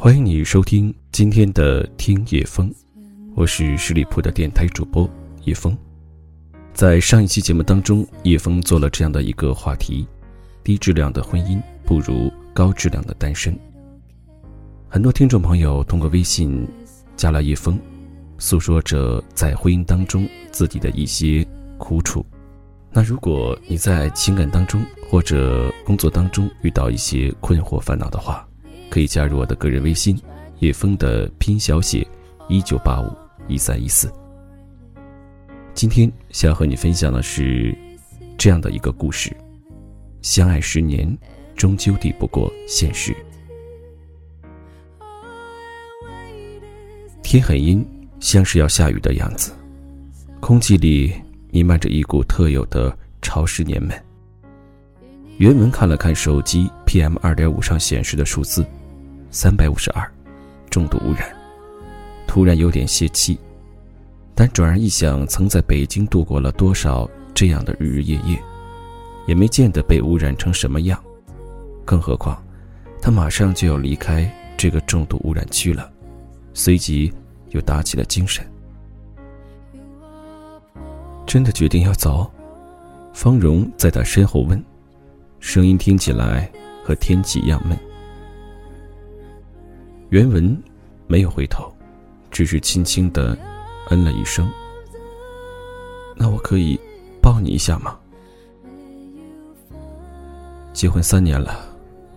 欢迎你收听今天的听叶风，我是十里铺的电台主播叶风。在上一期节目当中，叶风做了这样的一个话题：低质量的婚姻不如高质量的单身。很多听众朋友通过微信加了叶风，诉说着在婚姻当中自己的一些苦楚。那如果你在情感当中或者工作当中遇到一些困惑烦恼的话，可以加入我的个人微信，叶枫的拼小写，一九八五一三一四。今天想和你分享的是这样的一个故事：相爱十年，终究抵不过现实。天很阴，像是要下雨的样子，空气里弥漫着一股特有的潮湿黏闷。原文看了看手机 PM 二点五上显示的数字。三百五十二，重度污染，突然有点泄气，但转而一想，曾在北京度过了多少这样的日日夜夜，也没见得被污染成什么样，更何况，他马上就要离开这个重度污染区了，随即又打起了精神。真的决定要走？方荣在他身后问，声音听起来和天气一样闷。原文没有回头，只是轻轻的嗯了一声。那我可以抱你一下吗？结婚三年了，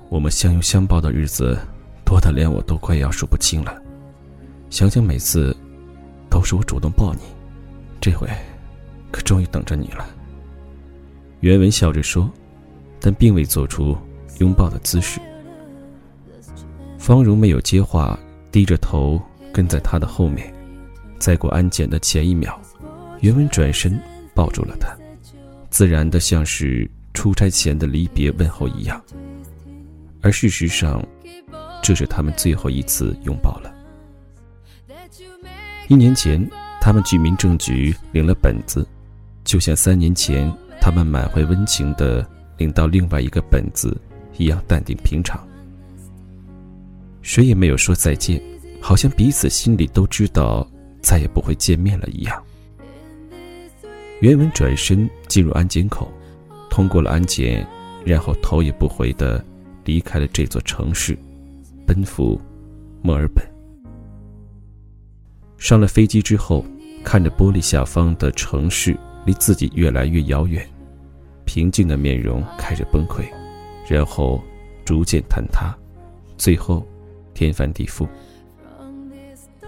我们相拥相抱的日子多的连我都快要数不清了。想想每次都是我主动抱你，这回可终于等着你了。原文笑着说，但并未做出拥抱的姿势。方荣没有接话，低着头跟在他的后面。在过安检的前一秒，袁文转身抱住了他，自然的像是出差前的离别问候一样。而事实上，这是他们最后一次拥抱了。一年前，他们去民政局领了本子，就像三年前他们满怀温情的领到另外一个本子一样淡定平常。谁也没有说再见，好像彼此心里都知道再也不会见面了一样。袁文转身进入安检口，通过了安检，然后头也不回的离开了这座城市，奔赴墨尔本。上了飞机之后，看着玻璃下方的城市离自己越来越遥远，平静的面容开始崩溃，然后逐渐坍塌，最后。天翻地覆。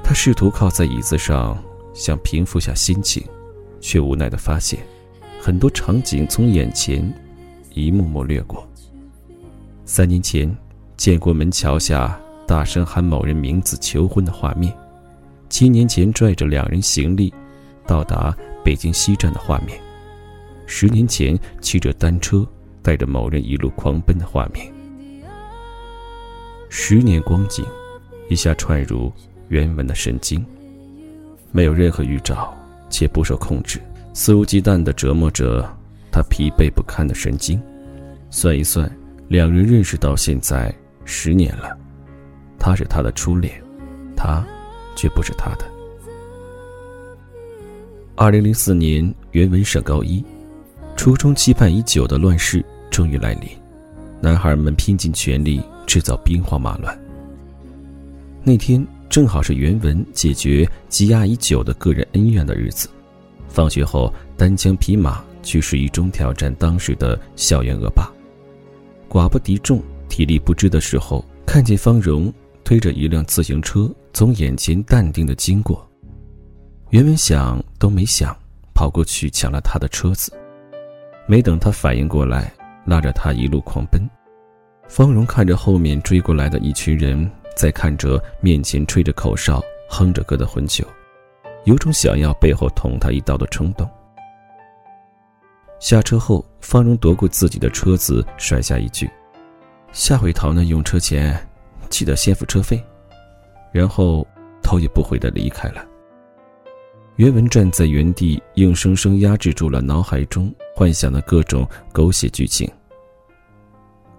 他试图靠在椅子上，想平复下心情，却无奈的发现，很多场景从眼前一幕幕掠过。三年前，建国门桥下大声喊某人名字求婚的画面；七年前，拽着两人行李到达北京西站的画面；十年前，骑着单车带着某人一路狂奔的画面。十年光景，一下串入原文的神经，没有任何预兆，且不受控制，肆无忌惮地折磨着他疲惫不堪的神经。算一算，两人认识到现在十年了，他是他的初恋，他却不是他的。二零零四年，原文上高一，初中期盼已久的乱世终于来临，男孩们拼尽全力。制造兵荒马乱。那天正好是原文解决积压已久的个人恩怨的日子，放学后单枪匹马去市一中挑战当时的校园恶霸。寡不敌众，体力不支的时候，看见方荣推着一辆自行车从眼前淡定的经过，原文想都没想，跑过去抢了他的车子。没等他反应过来，拉着他一路狂奔。方荣看着后面追过来的一群人，在看着面前吹着口哨、哼着歌的混球，有种想要背后捅他一刀的冲动。下车后，方荣夺过自己的车子，甩下一句：“下回逃难，用车前记得先付车费。”然后头也不回的离开了。袁文站在原地，硬生生压制住了脑海中幻想的各种狗血剧情。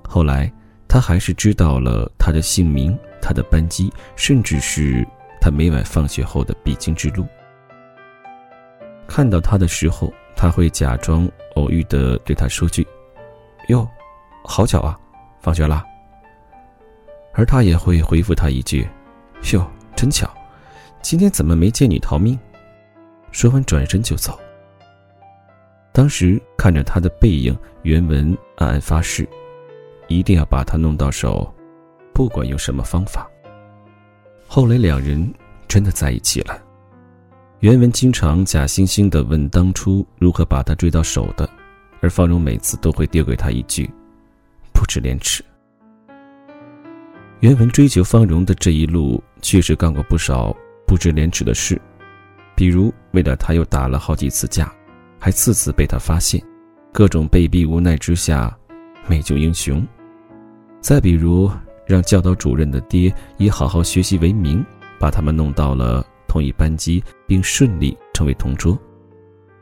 后来。他还是知道了他的姓名，他的班机，甚至是他每晚放学后的必经之路。看到他的时候，他会假装偶遇的对他说句：“哟，好巧啊，放学啦。”而他也会回复他一句：“哟，真巧，今天怎么没见你逃命？”说完转身就走。当时看着他的背影，原文暗暗发誓，一定要把他弄到手，不管用什么方法。后来两人真的在一起了。原文经常假惺惺地问当初如何把他追到手的，而方荣每次都会丢给他一句：“不知廉耻。”原文追求方荣的这一路，确实干过不少不知廉耻的事，比如为了他又打了好几次架，还次次被他发现，各种被逼无奈之下，美救英雄。再比如让教导主任的爹以好好学习为名，把他们弄到了同一班级，并顺利成为同桌。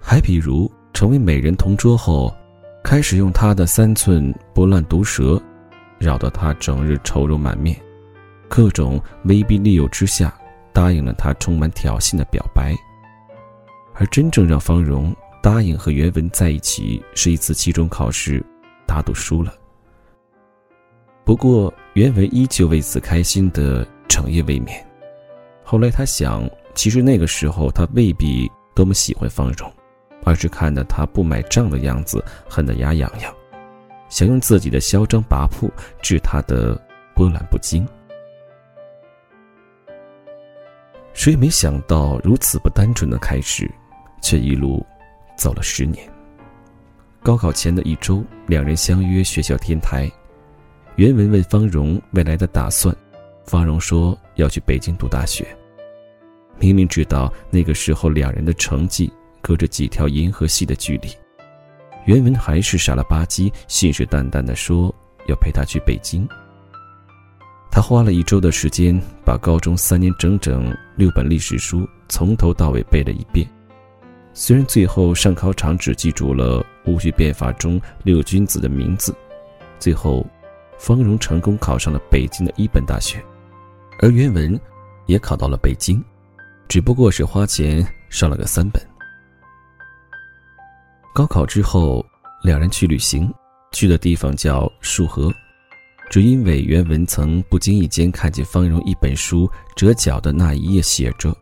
还比如成为美人同桌后，开始用他的三寸不烂毒舌。扰得他整日愁容满面，各种威逼利诱之下，答应了他充满挑衅的表白。而真正让方荣答应和袁文在一起，是一次期中考试，他赌输了。不过袁文依旧为此开心的整夜未眠。后来他想，其实那个时候他未必多么喜欢方荣，而是看到他不买账的样子，恨得牙痒痒。想用自己的嚣张跋扈治他的波澜不惊，谁也没想到如此不单纯的开始，却一路走了十年。高考前的一周，两人相约学校天台。袁文问方荣未来的打算，方荣说要去北京读大学。明明知道那个时候两人的成绩隔着几条银河系的距离。原文还是傻了吧唧、信誓旦旦地说要陪他去北京。他花了一周的时间，把高中三年整整六本历史书从头到尾背了一遍。虽然最后上考场只记住了戊戌变法中六君子的名字，最后方荣成功考上了北京的一本大学，而原文也考到了北京，只不过是花钱上了个三本。高考之后，两人去旅行，去的地方叫束河，只因为原文曾不经意间看见方荣一本书折角的那一页写着：“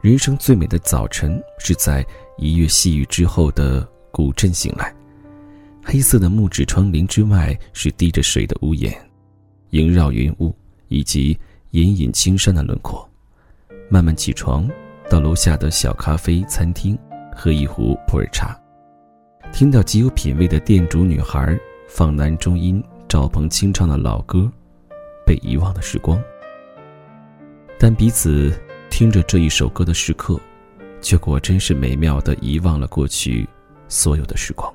人生最美的早晨是在一月细雨之后的古镇醒来，黑色的木质窗棂之外是滴着水的屋檐，萦绕云雾以及隐隐青山的轮廓。慢慢起床，到楼下的小咖啡餐厅喝一壶普洱茶。”听到极有品味的店主女孩放男中音赵鹏清唱的老歌，被遗忘的时光。但彼此听着这一首歌的时刻，却果真是美妙的遗忘了过去所有的时光。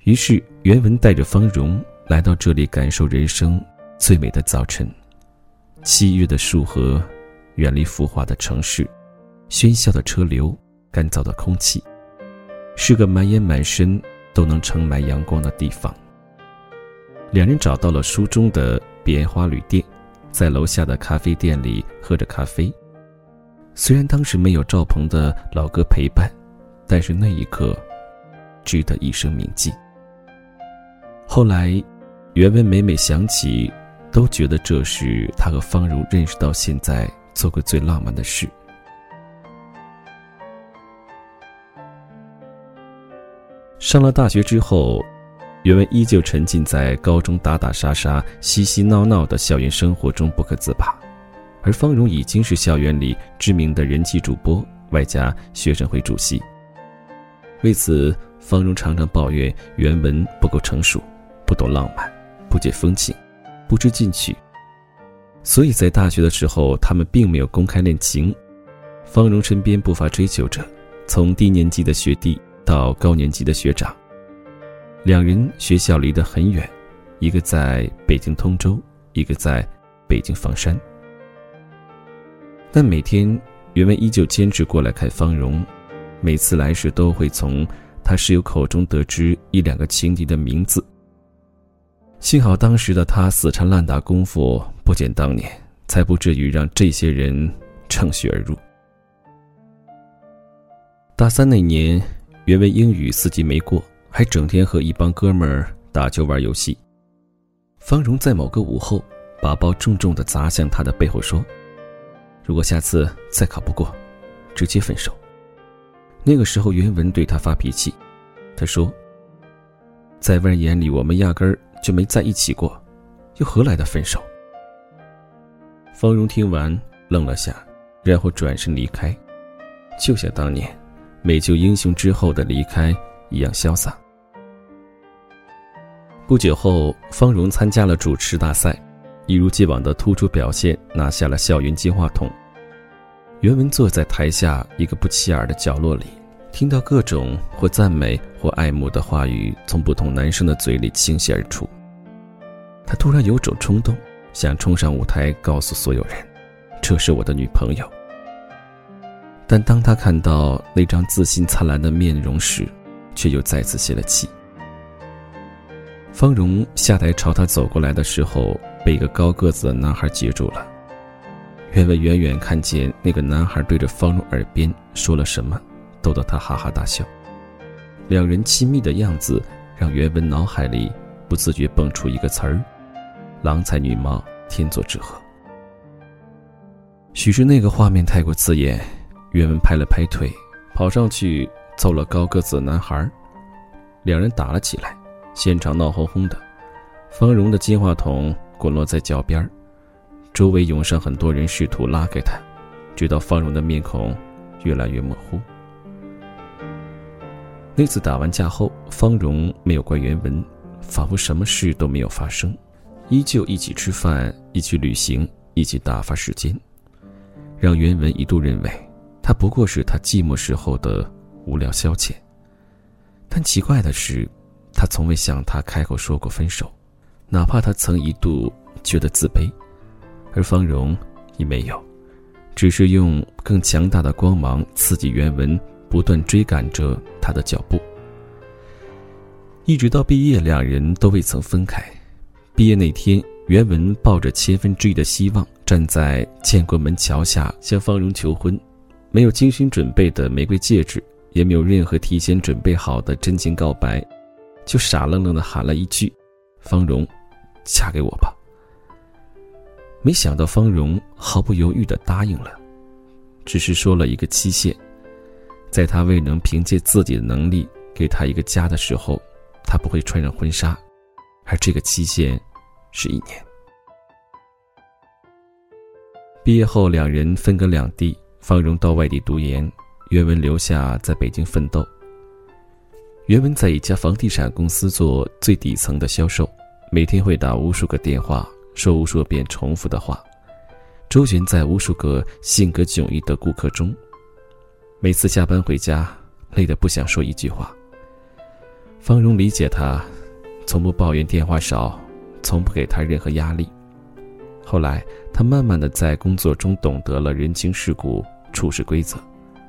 于是原文带着方荣来到这里，感受人生最美的早晨。七月的束河，远离浮华的城市，喧嚣的车流，干燥的空气。是个满眼满身都能盛满阳光的地方。两人找到了书中的彼岸花旅店，在楼下的咖啡店里喝着咖啡。虽然当时没有赵鹏的老哥陪伴，但是那一刻，值得一生铭记。后来，原文每每想起，都觉得这是他和方如认识到现在做过最浪漫的事。上了大学之后，袁文依旧沉浸在高中打打杀杀、嬉嬉闹闹的校园生活中不可自拔，而方荣已经是校园里知名的人气主播，外加学生会主席。为此，方荣常常抱怨袁文不够成熟，不懂浪漫，不解风情，不知进取。所以在大学的时候，他们并没有公开恋情。方荣身边不乏追求者，从低年级的学弟。到高年级的学长，两人学校离得很远，一个在北京通州，一个在北京房山。但每天袁文依旧坚持过来看方荣，每次来时都会从他室友口中得知一两个情敌的名字。幸好当时的他死缠烂打功夫不减当年，才不至于让这些人乘虚而入。大三那年，原文英语四级没过，还整天和一帮哥们儿打球玩游戏。方荣在某个午后，把包重重的砸向他的背后，说：“如果下次再考不过，直接分手。”那个时候，原文对他发脾气，他说：“在外人眼里，我们压根儿就没在一起过，又何来的分手？”方荣听完愣了下，然后转身离开，就像当年美救英雄之后的离开一样潇洒。不久后，方荣参加了主持大赛，一如既往的突出表现，拿下了校园金话筒。原文坐在台下一个不起眼的角落里，听到各种或赞美或爱慕的话语从不同男生的嘴里倾泻而出。他突然有种冲动，想冲上舞台告诉所有人：“这是我的女朋友。”但当他看到那张自信灿烂的面容时，却又再次泄了气。方荣下台朝他走过来的时候，被一个高个子的男孩截住了。袁文远远看见那个男孩对着方荣耳边说了什么，逗得他哈哈大笑。两人亲密的样子让袁文脑海里不自觉蹦出一个词儿：“郎才女貌，天作之合。”许是那个画面太过刺眼，袁文拍了拍腿，跑上去揍了高个子男孩，两人打了起来。现场闹哄哄的，方荣的金话筒滚落在脚边周围涌上很多人试图拉开他，直到方荣的面孔越来越模糊。那次打完架后，方荣没有怪原文，仿佛什么事都没有发生，依旧一起吃饭，一起旅行，一起打发时间，让原文一度认为他不过是他寂寞时候的无聊消遣。但奇怪的是。他从未向他开口说过分手，哪怕他曾一度觉得自卑，而方荣亦没有，只是用更强大的光芒刺激原文，不断追赶着他的脚步。一直到毕业，两人都未曾分开。毕业那天，原文抱着千分之一的希望，站在建国门桥下向方荣求婚，没有精心准备的玫瑰戒指，也没有任何提前准备好的真情告白。就傻愣愣的喊了一句：“方荣，嫁给我吧。”没想到方荣毫不犹豫的答应了，只是说了一个期限，在他未能凭借自己的能力给他一个家的时候，他不会穿上婚纱，而这个期限是一年。毕业后，两人分隔两地，方荣到外地读研，岳文留下在北京奋斗。原文在一家房地产公司做最底层的销售，每天会打无数个电话，说无数遍重复的话，周旋在无数个性格迥异的顾客中。每次下班回家，累得不想说一句话。方荣理解他，从不抱怨电话少，从不给他任何压力。后来，他慢慢的在工作中懂得了人情世故、处事规则，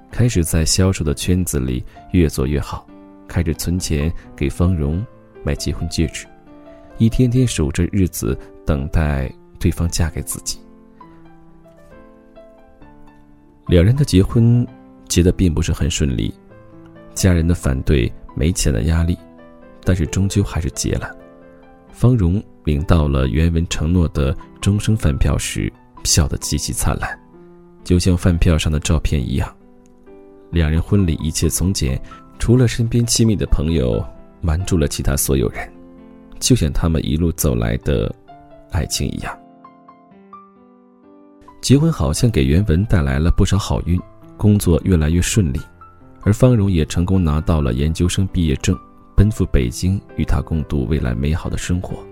开始在销售的圈子里越做越好。开始存钱给方荣买结婚戒指，一天天守着日子等待对方嫁给自己。两人的结婚结得并不是很顺利，家人的反对、没钱的压力，但是终究还是结了。方荣领到了原文承诺的终生饭票时，笑得极其灿烂，就像饭票上的照片一样。两人婚礼一切从简。除了身边亲密的朋友，瞒住了其他所有人，就像他们一路走来的爱情一样。结婚好像给袁文带来了不少好运，工作越来越顺利，而方荣也成功拿到了研究生毕业证，奔赴北京与他共度未来美好的生活。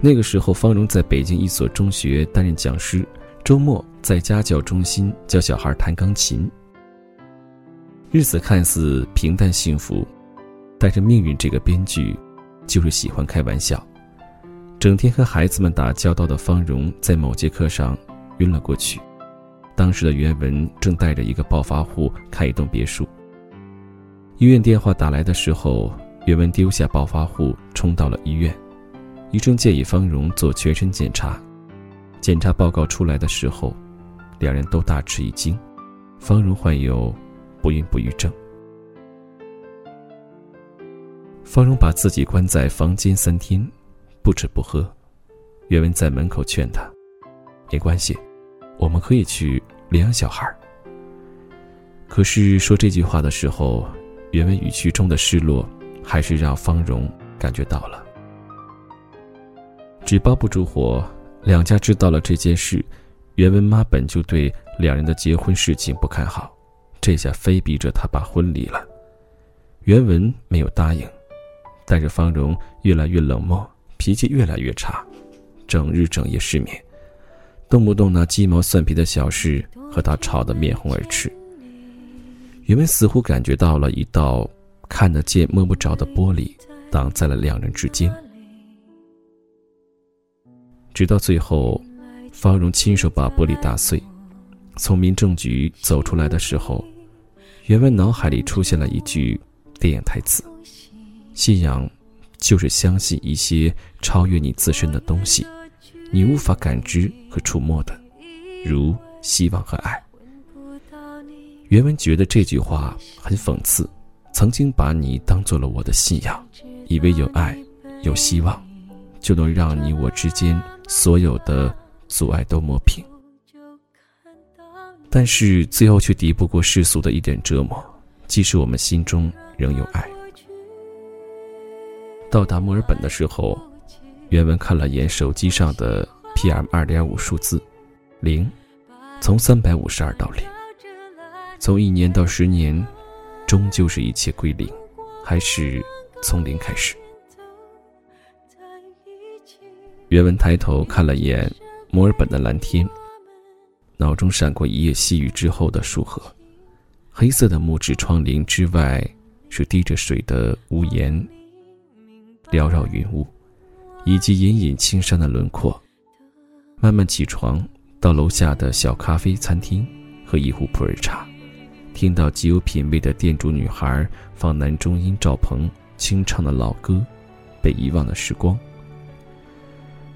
那个时候，方荣在北京一所中学担任讲师，周末在家教中心教小孩弹钢琴。日子看似平淡幸福，但是命运这个编剧，就是喜欢开玩笑。整天和孩子们打交道的方荣，在某节课上晕了过去。当时的袁文正带着一个暴发户开一栋别墅。医院电话打来的时候，袁文丢下暴发户冲到了医院。医生建议方荣做全身检查。检查报告出来的时候，两人都大吃一惊。方荣患有不孕不育症。方荣把自己关在房间三天，不吃不喝。原文在门口劝他：“没关系，我们可以去领养小孩。”可是说这句话的时候，原文语气中的失落，还是让方荣感觉到了。纸包不住火，两家知道了这件事，袁文妈本就对。两人的结婚事情不看好，这下非逼着他把婚离了。原文没有答应，但是方荣越来越冷漠，脾气越来越差，整日整夜失眠，动不动拿鸡毛蒜皮的小事和他吵得面红耳赤。原文似乎感觉到了一道看得见摸不着的玻璃挡在了两人之间，直到最后，方荣亲手把玻璃打碎。从民政局走出来的时候，袁文脑海里出现了一句电影台词：“信仰，就是相信一些超越你自身的东西，你无法感知和触摸的，如希望和爱。”袁文觉得这句话很讽刺，曾经把你当做了我的信仰，以为有爱、有希望，就能让你我之间所有的阻碍都磨平。但是最后却敌不过世俗的一点折磨，即使我们心中仍有爱。到达墨尔本的时候，原文看了眼手机上的 PM 二点五数字，零，从三百五十二到零，从一年到十年，终究是一切归零，还是从零开始？原文抬头看了眼墨尔本的蓝天。脑中闪过一夜细雨之后的树河，黑色的木质窗棂之外是滴着水的屋檐，缭绕云雾，以及隐隐青山的轮廓。慢慢起床，到楼下的小咖啡餐厅喝一壶普洱茶，听到极有品味的店主女孩放男中音赵鹏清唱的老歌《被遗忘的时光》。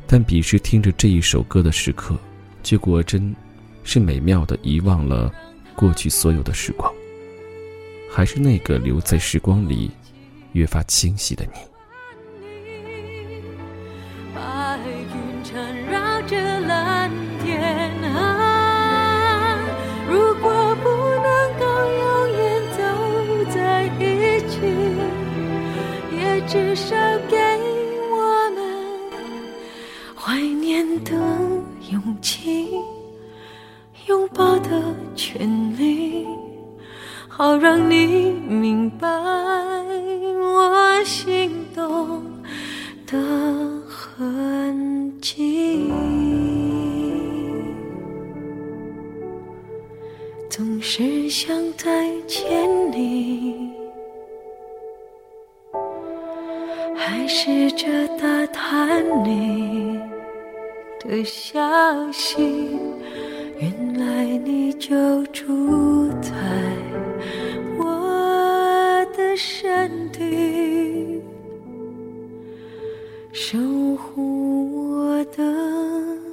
但彼时听着这一首歌的时刻，却果真。是美妙的，遗忘了过去所有的时光，还是那个留在时光里越发清晰的你？至少给我们怀念的勇气。拥抱的权利，好让你明白我心动的痕迹。总是想再见你，试着打探你的消息。原来你就住在我的身体，守护我的。